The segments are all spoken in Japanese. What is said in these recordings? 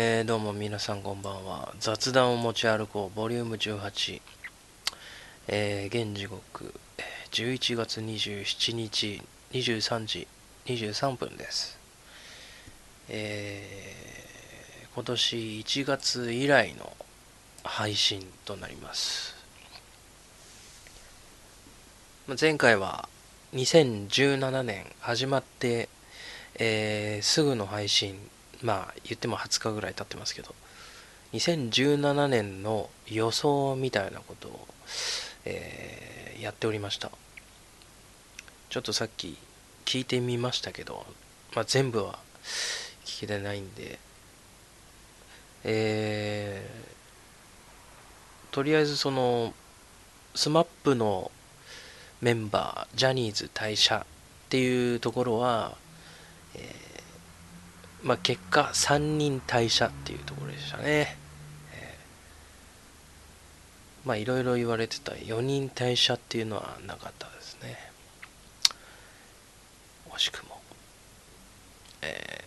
えー、どうも皆さんこんばんは。雑談を持ち歩こう、ボリューム18。えー、現時刻、11月27日、23時23分です。えー、今年1月以来の配信となります。前回は2017年始まって、えー、すぐの配信まあ言っても20日ぐらい経ってますけど2017年の予想みたいなことを、えー、やっておりました。ちょっとさっき聞いてみましたけど、まあ、全部は聞けてないんでえー、とりあえずその SMAP のメンバージャニーズ退社っていうところは、えーまあ、結果3人退社っていうところでしたね。えー、まあいろいろ言われてた4人退社っていうのはなかったですね。惜しくも、え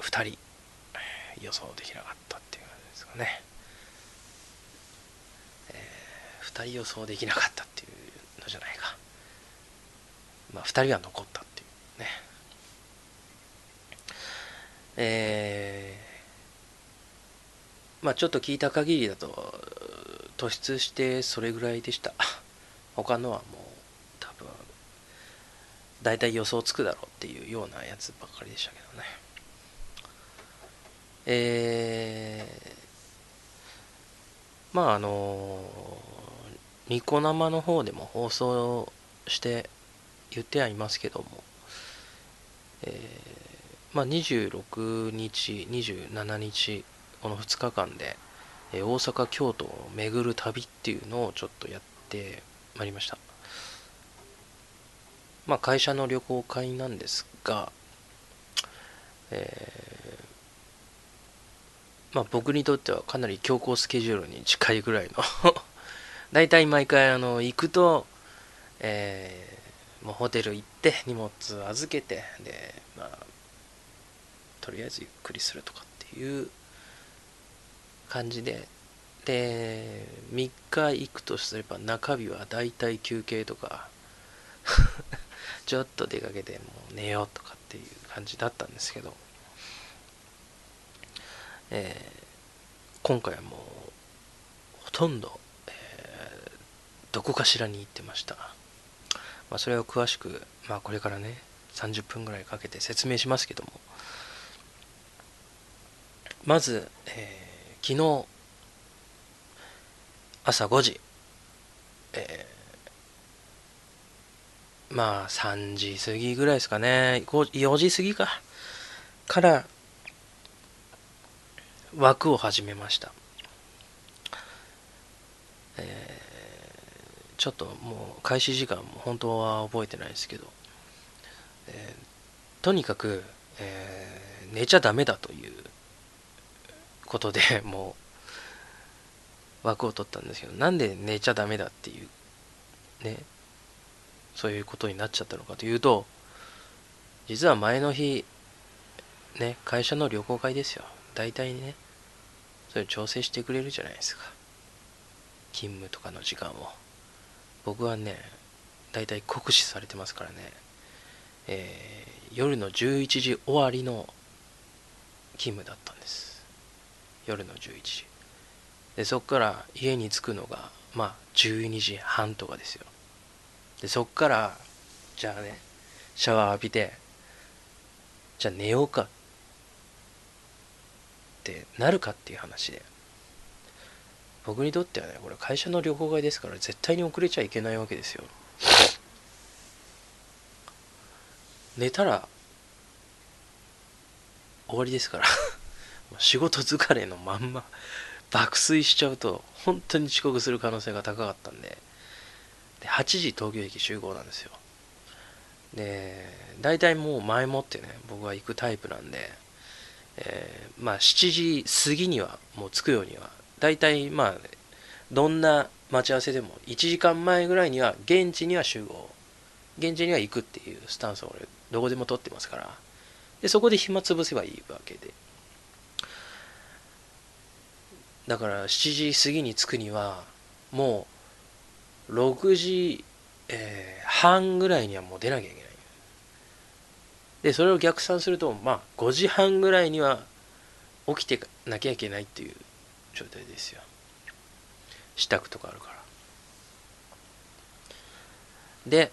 ー、2人予想できなかったっていう感じですかね。えー、2人予想できなかったっていうのじゃないか。まあ2人は残ったっていうね。えー、まあちょっと聞いた限りだと突出してそれぐらいでした。他のはもう多分大体予想つくだろうっていうようなやつばっかりでしたけどね。えー、まああのニコ生の方でも放送して言ってはいますけども、まあ、26日、27日、この2日間で、え大阪、京都を巡る旅っていうのをちょっとやってまいりました。まあ、会社の旅行会なんですが、えー、まあ、僕にとってはかなり強行スケジュールに近いぐらいの 大体毎回あの行くと、えー、もうホテル行って荷物預けてで、まあ、とりあえずゆっくりするとかっていう感じで。で3日行くとすれば中日はだいたい休憩とか。ちょっと出かけてもう寝ようとかっていう感じだったんですけど、えー、今回はもうほとんど、えー、どこかしらに行ってました、まあ、それを詳しく、まあ、これからね30分ぐらいかけて説明しますけども。まず、えー、昨日朝5時、えー、まあ3時過ぎぐらいですかね。4時過ぎか。から枠を始めました、えー、ちょっともう開始時間も本当は覚えてないですけど、えー、とにかく、えー、寝ちゃダメだということで もう枠を取ったんですけどなんで寝ちゃダメだっていうねそういうことになっちゃったのかというと実は前の日ね会社の旅行会ですよ。大体ねそれ調整してくれるじゃないですか。勤務とかの時間を。僕はね大体酷使されてますからね。えー、夜の11時終わりの勤務だったんです。夜の11時。でそっから家に着くのがまあ12時半とかですよ。でそっからじゃあねシャワー浴びてじゃあ寝ようかってなるかっていう話で。僕にとってはねこれ会社の旅行会ですから絶対に遅れちゃいけないわけですよ。寝たら終わりですから。仕事疲れのまんま爆睡しちゃうと本当に遅刻する可能性が高かったんで。で8時東京駅集合なんですよ。で大体もう前もってね僕は行くタイプなんで、えー、まあ7時過ぎにはもう着くようには大体まあどんな待ち合わせでも1時間前ぐらいには現地には集合。現地には行くっていうスタンスを俺どこでも取ってますから。でそこで暇つぶせばいいわけで。だから7時過ぎに着くにはもう6時、えー、半ぐらいにはもう出なきゃいけない。でそれを逆算するとまあ5時半ぐらいには起きてなきゃいけないっていう状態ですよ。支度とかあるから。で、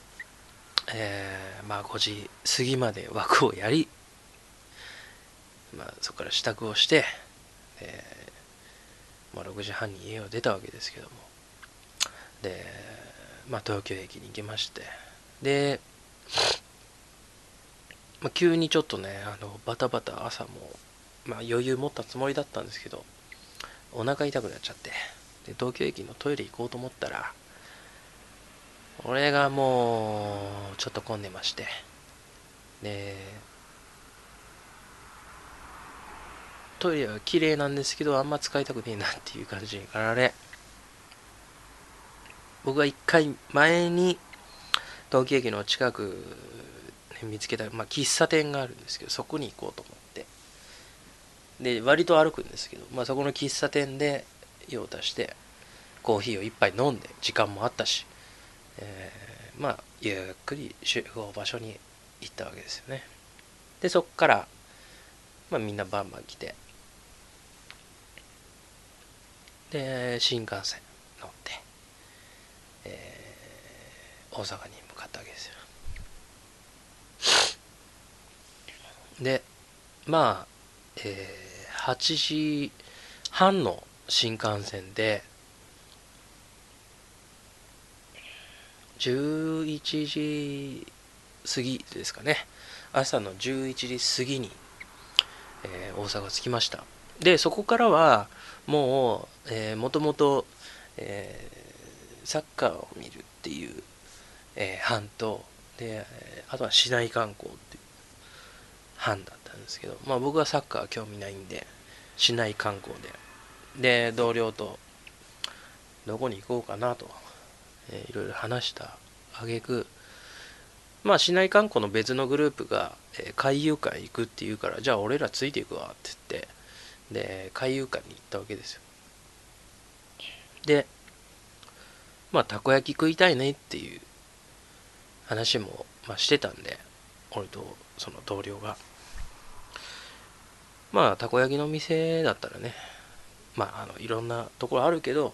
えー、まあ5時過ぎまで枠をやり、まあ、そこから支度をして、えー、まあ、6時半に家を出たわけですけども。で、まあ、東京駅に行きまして。で、まあ、急にちょっとねあのバタバタ朝も、まあ、余裕持ったつもりだったんですけどお腹痛くなっちゃって。で東京駅のトイレ行こうと思ったら俺がもうちょっと混んでまして。でトイレは綺麗なんですけどあんま使いたくねえなっていう感じにかられ。僕は一回前に東京駅の近くで見つけた、まあ、喫茶店があるんですけどそこに行こうと思って。で割と歩くんですけど、まあ、そこの喫茶店で用を足してコーヒーを一杯飲んで時間もあったしえー、まあゆっくり集合場所に行ったわけですよね。でそっから、まあ、みんなバンバン来てで新幹線乗って、えー、大阪に向かったわけですよ。でまあ、えー、8時半の新幹線で11時過ぎですかね。朝の11時過ぎに、えー、大阪着きました。でそこからはもう、えー、もともと、えー、サッカーを見るっていう、えー、班とであとは市内観光っていう班だったんですけど、まあ、僕はサッカー興味ないんで市内観光で。で同僚とどこに行こうかなとえー、いろいろ話した挙句まあ市内観光の別のグループが、えー、海遊館行くって言うからじゃあ俺らついていくわって言ってで海遊館に行ったわけですよ。でまあたこ焼き食いたいねっていう話も、まあ、してたんで俺とその同僚が。まあたこ焼きの店だったらねまああのいろんなところあるけど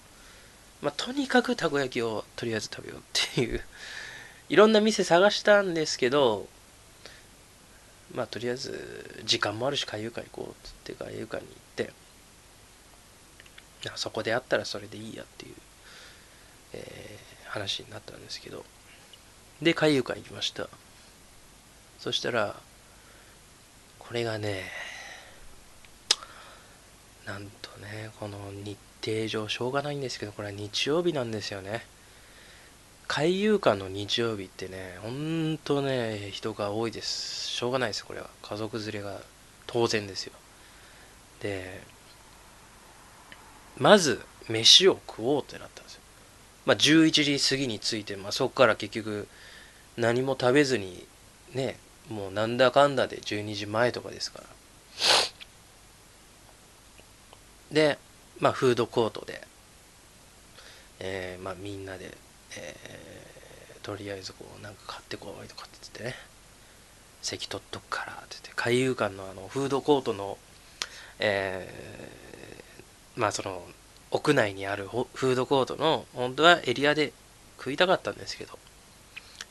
まあ、とにかくたこ焼きをとりあえず食べようっていういろんな店探したんですけどまあとりあえず時間もあるし海遊館行こうっつって海遊館に行ってそこであったらそれでいいやっていう、えー、話になったんですけどで海遊館行きました。そしたらこれがねなんとねこの日程上しょうがないんですけどこれは日曜日なんですよね。海遊館の日曜日ってねほんとね人が多いです。しょうがないですこれは。家族連れが当然ですよ。でまず飯を食おうってなったんですよ。まあ11時過ぎに着いて、まあ、そこから結局何も食べずにねもうなんだかんだで12時前とかですから。でまあ、フードコートで、えー、まあ、みんなで、えー、とりあえずこう、なんか買ってこいとかって言ってね、席取っとくからって言って、海遊館のあの、フードコートの、えー、まあ、その、屋内にあるフードコートの、本当はエリアで食いたかったんですけど、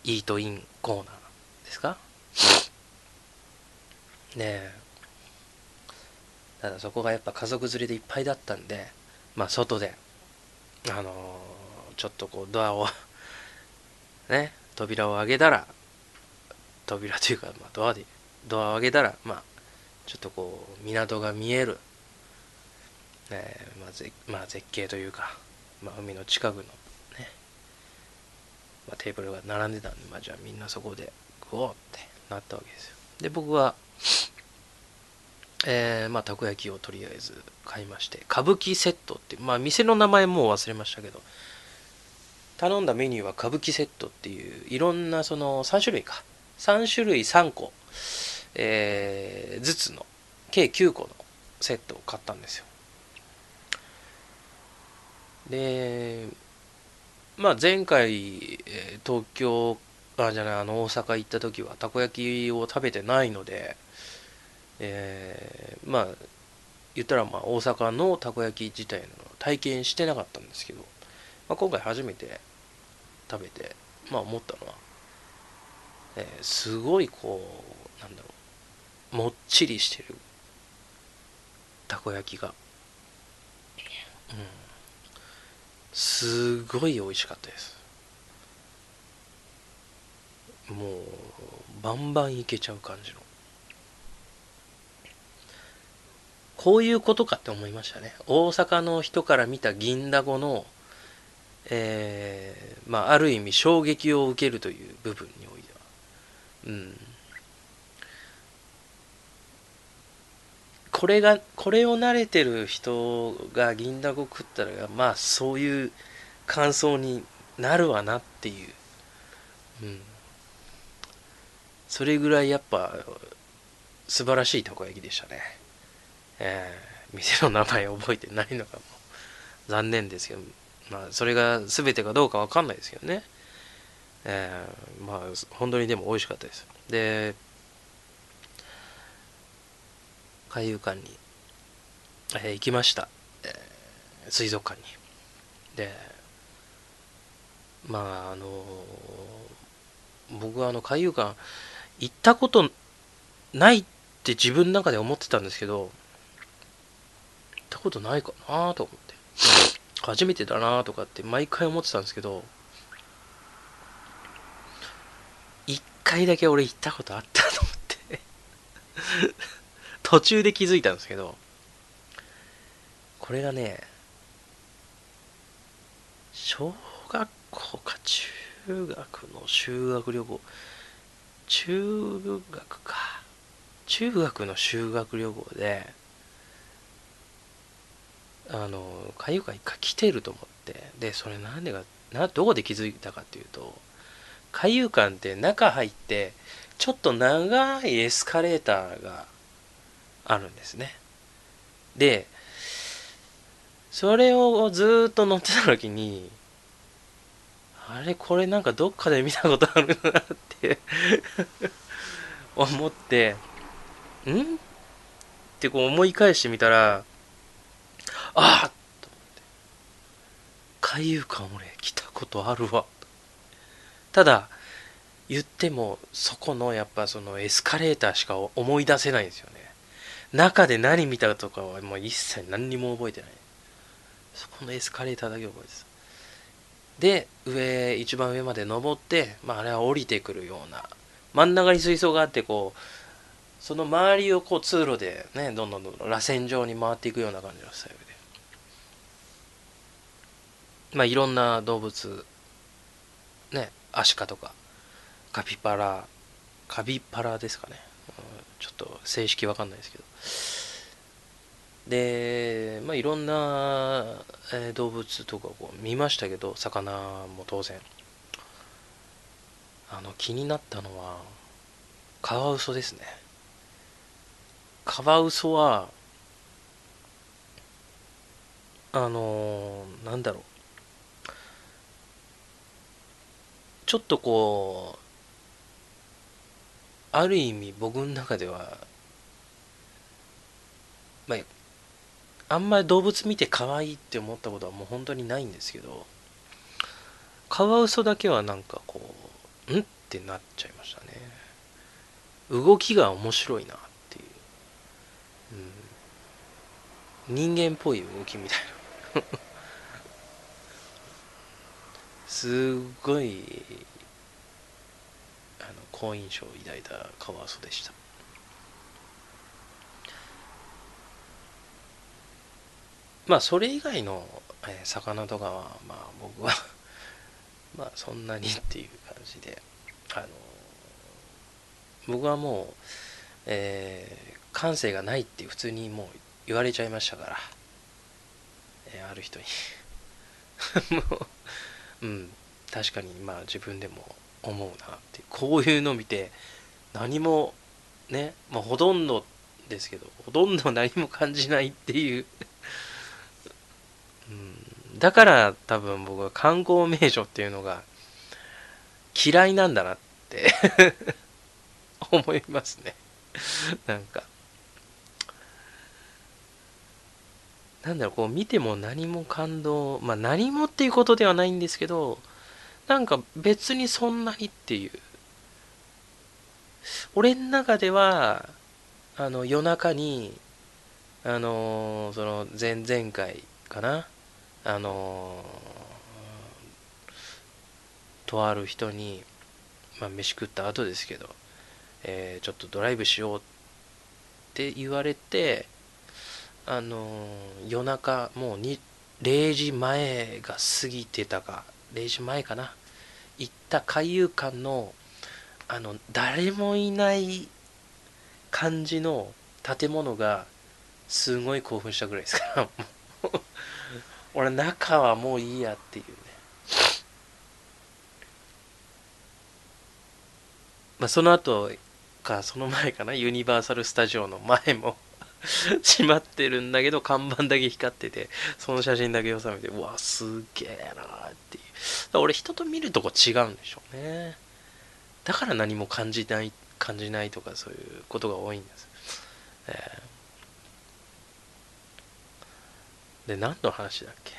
イートインコーナーですか？ねえ、ただそこがやっぱ家族連れでいっぱいだったんでまあ外であのー、ちょっとこうドアを ね扉を開けたら扉というか、まあ、ドアでドアを開けたらまあちょっとこう港が見える、えーまあぜまあ、絶景というか、まあ、海の近くのね、まあ、テーブルが並んでたんで、まあ、じゃあみんなそこで食おうってなったわけですよ。で僕はえー、まあ、たこ焼きをとりあえず買いまして、歌舞伎セットって、まあ、店の名前もう忘れましたけど、頼んだメニューは歌舞伎セットっていう、いろんなその3種類か、3種類3個、えー、ずつの、計9個のセットを買ったんですよ。でまあ前回東京あじゃないあの大阪行った時はたこ焼きを食べてないのでえー、まあ言ったらまあ大阪のたこ焼き自体の体験してなかったんですけど、まあ、今回初めて食べてまあ思ったのは、えー、すごいこうなんだろうもっちりしてるたこ焼きが、うん、すごい美味しかったです。もうバンバンいけちゃう感じの。こういうことかって思いましたね。大阪の人から見た銀だこのえー、まあある意味衝撃を受けるという部分においては。うん。これがこれを慣れてる人が銀だこ食ったらまあそういう感想になるわなっていう、うん、それぐらいやっぱ素晴らしいたこ焼きでしたね、えー、店の名前覚えてないのがも。残念ですけど。まあそれが全てかどうかわかんないですけどね。えー、まあ本当にでも美味しかったです。で海遊館に、えー、行きました、えー、水族館に。でまああの僕はあの海遊館行ったことないって自分の中で思ってたんですけど行ったことないかなと思って。初めてだなとかって毎回思ってたんですけど一回だけ俺行ったことあったと思って 途中で気づいたんですけどこれがね小学校か中学の修学旅行中学か。中学の修学旅行であの海遊館一回来てると思って。でそれなんでかなどこで気づいたかっていうと海遊館って中入ってちょっと長いエスカレーターがあるんですね。でそれをずっと乗ってた時にあれこれなんかどっかで見たことあるなって 思ってん？ってこう思い返してみたらああと思って。海遊館俺来たことあるわ。ただ言ってもそこのやっぱそのエスカレーターしか思い出せないんですよね。中で何見たとかはもう一切何にも覚えてない。そこのエスカレーターだけ覚えてたで上一番上まで登って、まあ、あれは降りてくるような真ん中に水槽があってこうその周りをこう通路でねどんどんどんどん螺旋状に回っていくような感じのスタイル。でまあいろんな動物ねアシカとかカピバラカビパラですかね、ちょっと正式わかんないですけど。で、まあ、いろんな、えー、動物とかこう見ましたけど魚も当然。あの気になったのはカワウソですね。カワウソはあのー、なんだろう。ちょっとこうある意味僕の中ではまああんまり動物見て可愛いって思ったことはもう本当にないんですけどカワウソだけはなんかこう、んってなっちゃいましたね。動きが面白いなっていう。うん、人間っぽい動きみたいな。すごい、あの、好印象を抱いたカワウソでした。まあそれ以外の、え、魚とかはまあ僕は まあそんなにっていう感じであの僕はもう、えー、感性がないって普通にもう言われちゃいましたから、えー、ある人にもう うん。確かにまあ自分でも思うなってこういうの見て何もねまあほとんどですけどほとんど何も感じないっていう。うん。だから多分僕は観光名所っていうのが嫌いなんだなって。思いますね。なんか。なんだろうこう見ても何も感動まあ何もっていうことではないんですけどなんか別にそんなにっていう。俺の中ではあの夜中にあのー、その前々回かなあのー、とある人にまあ飯食った後ですけど、えー、ちょっとドライブしようって言われてあの夜中もう0時前が過ぎてたか0時前かな。行った海遊館のあの誰もいない感じの建物がすごい興奮したぐらいですから俺中はもういいやっていうね。まあその後かその前かなユニバーサル・スタジオの前も 閉まってるんだけど看板だけ光っててその写真だけ収めてうわすげえなっていう。俺人と見るとこ違うんでしょうね。だから何も感じない感じないとかそういうことが多いんです、えー、で何の話だっけ？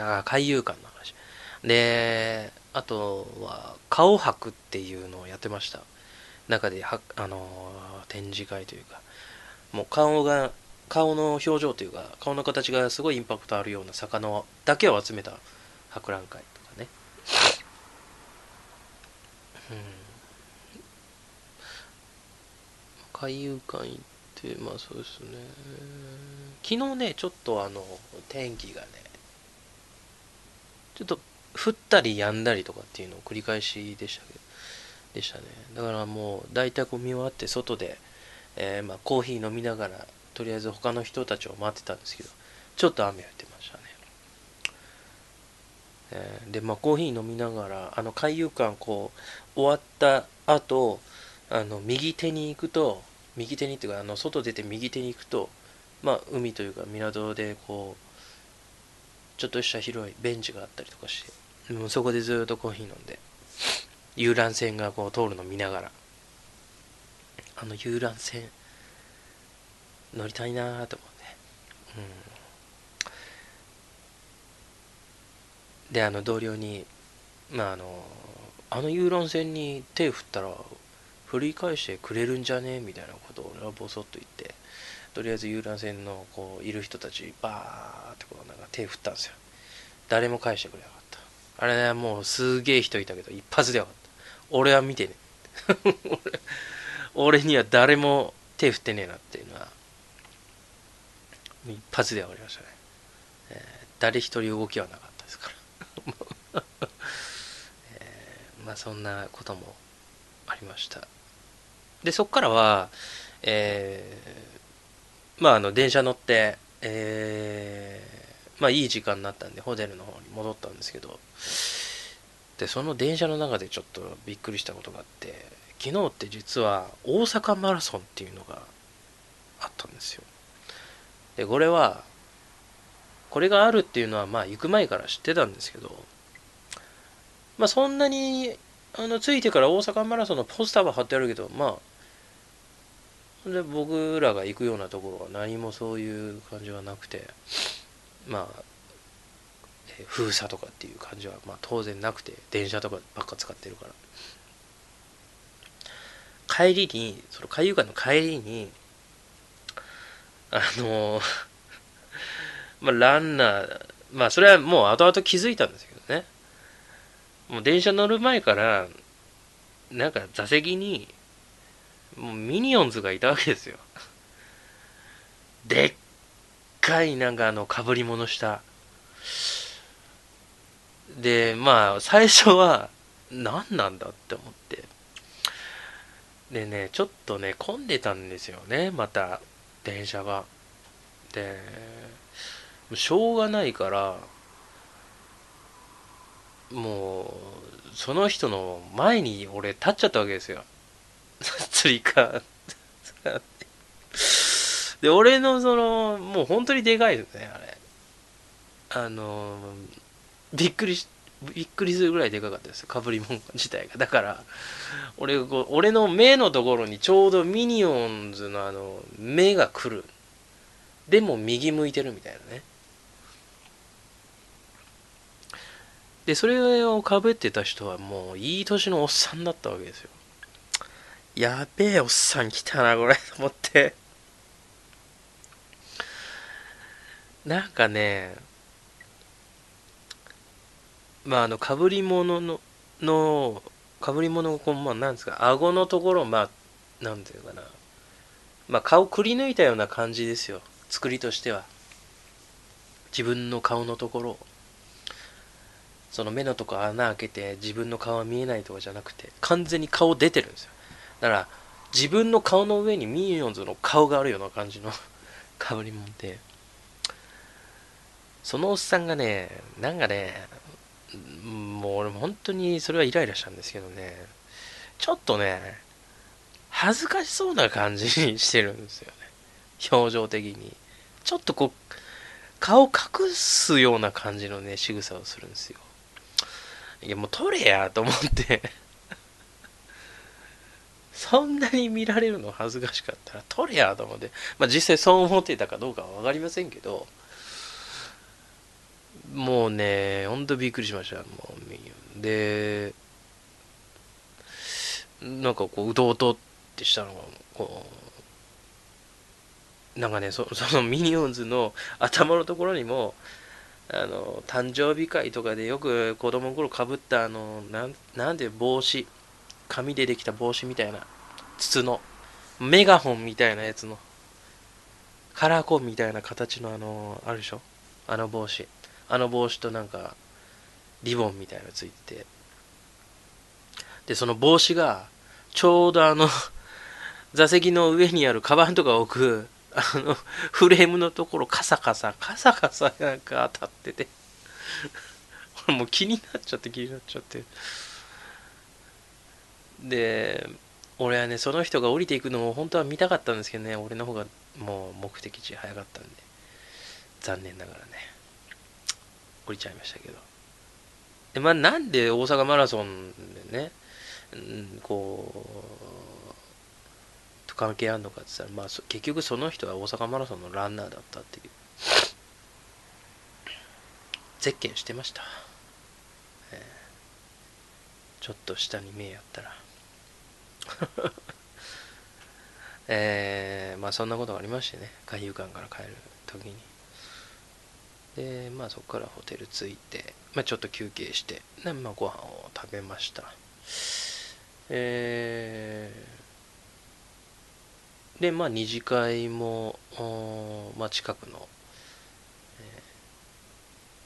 あ海遊館の話。であとは顔博っていうのをやってました。中ではあの展示会というか。もう顔が顔の表情というか顔の形がすごいインパクトあるような魚だけを集めた博覧会とかね、うん、海遊館行ってまあそうですね。昨日ねちょっとあの天気がねちょっと降ったりやんだりとかっていうのを繰り返しでしたけどでしたね。だからもう大体こう見終わって外でえー、まあ、コーヒー飲みながらとりあえず他の人たちを待ってたんですけどちょっと雨降ってましたね、えー、でまあコーヒー飲みながらあの海遊館こう終わった後あの右手に行くと右手にっていうかあの外出て右手に行くとまあ海というか港でこうちょっとした広いベンチがあったりとかしてもうそこでずっとコーヒー飲んで遊覧船がこう通るの見ながら。あの遊覧船乗りたいなと思って、うん、であの同僚にまああのあの遊覧船に手振ったら振り返してくれるんじゃね？みたいなことを俺はボソッと言ってとりあえず遊覧船のこういる人たちバーってこうなんか手振ったんですよ。誰も返してくれなかった。あれねもうすげえ人いたけど一発でよかった。俺は見てね。俺 俺には誰も手振ってねえなっていうのは一発で分かりましたね、えー、誰一人動きはなかったですから。えー、まあそんなこともありました。でそこからはえー、まああの電車乗ってえー、まあいい時間になったんでホテルの方に戻ったんですけど。でその電車の中でちょっとびっくりしたことがあって。昨日って実は大阪マラソンっていうのがあったんですよ。でこれはこれがあるっていうのはまあ行く前から知ってたんですけどまあそんなにあのついてから大阪マラソンのポスターは貼ってあるけどまあで僕らが行くようなところは何もそういう感じはなくてまあ封鎖とかっていう感じはまあ当然なくて電車とかばっか使ってるから。帰りに、その海遊館の帰りに、あの まあ、ランナー、まあ、それはもう後々気づいたんですけどね。もう電車乗る前から、なんか座席に、もうミニオンズがいたわけですよ。でっかいなんかあの被り物した。で、まあ、最初は、何なんだって思って。でね、ちょっとね、混んでたんですよね、また、電車が。で、しょうがないから、もう、その人の前に俺立っちゃったわけですよ。釣りか。で、俺のその、もう本当にでかいですね、あれ。あのびっくりしびっくりするぐらいでかかったですかぶり物自体が。だから俺こう俺の目のところにちょうどミニオンズのあの目が来る。でも右向いてるみたいなね。でそれをかぶってた人はもういい年のおっさんだったわけですよ。やべえおっさん来たなこれ。と思って。なんかねまああのかぶり物ののかぶり物がこうまあなんですか顎のところまあなんていうかな。まあ顔くり抜いたような感じですよ。作りとしては。自分の顔のところその目のとこ穴開けて自分の顔は見えないとかじゃなくて完全に顔出てるんですよ。だから自分の顔の上にミニオンズの顔があるような感じの かぶり物で。そのおっさんがねなんかねもう俺も本当にそれはイライラしたんですけどね、ちょっとね、恥ずかしそうな感じにしてるんですよね。表情的に。ちょっとこう、顔隠すような感じのね、仕草をするんですよ。いや、もう撮れやと思ってそんなに見られるの恥ずかしかったら撮れやと思って。まあ実際そう思ってたかどうかは分かりませんけど、もうね、ほんとびっくりしました。もうで、なんかこう、うとうとってしたのが、こう、なんかね、そ そのミニオンズの頭のところにも、あの、誕生日会とかでよく子供の頃かぶったあの、なん、なんで帽子、紙でできた帽子みたいな、筒の、メガホンみたいなやつの、カラーコーンみたいな形のあの、あるでしょ？あの帽子。あの帽子となんかリボンみたいなのついてて。でその帽子がちょうどあの 座席の上にあるカバンとか置くあのフレームのところカサカサカサカサなんか当たってて。俺もう気になっちゃって気になっちゃって。で俺はねその人が降りていくのを本当は見たかったんですけどね。俺の方がもう目的地早かったんで。残念ながらね。降りちゃいましたけど。で、まあ、なんで大阪マラソンでね、うん、こう、と関係あるのかって言ったら、まあ、結局その人は大阪マラソンのランナーだったっていう。ゼッケンしてました。えー、ちょっと下に目やったら。えー、まあそんなことがありましてね、海遊館から帰る時に。で、まあそこからホテル着いて、まあちょっと休憩して、でまあご飯を食べました。えー、で、まあ二次会も、まあ近くの、え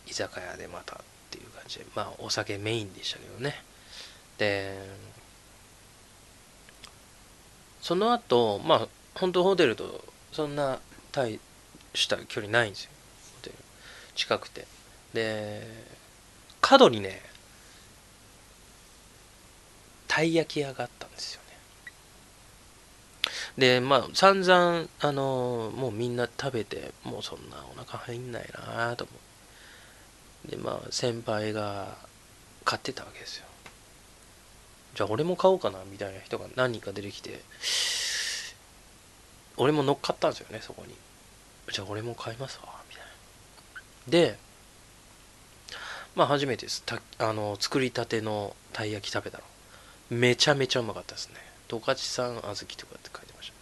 ー、居酒屋でまたっていう感じで、まあお酒メインでしたけどね。で、その後、まあ本当ホテルとそんな大した距離ないんですよ。近くて。で角にねたい焼き屋があったんですよね。でまあ散々あのもうみんな食べてもうそんなお腹入んないなと思う。でまあ先輩が買ってたわけですよ。じゃあ俺も買おうかなみたいな人が何人か出てきて俺も乗っかったんですよねそこに。じゃあ俺も買いますわ。で、まあ初めてです。たあの作りたてのたい焼き食べたの。めちゃめちゃうまかったですね。十勝産小豆とかって書いてました。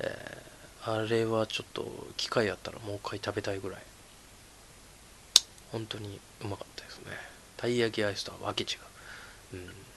えー、あれはちょっと機会あったらもう一回食べたいぐらい。本当にうまかったですね。たい焼きアイスとはわけ違う。うん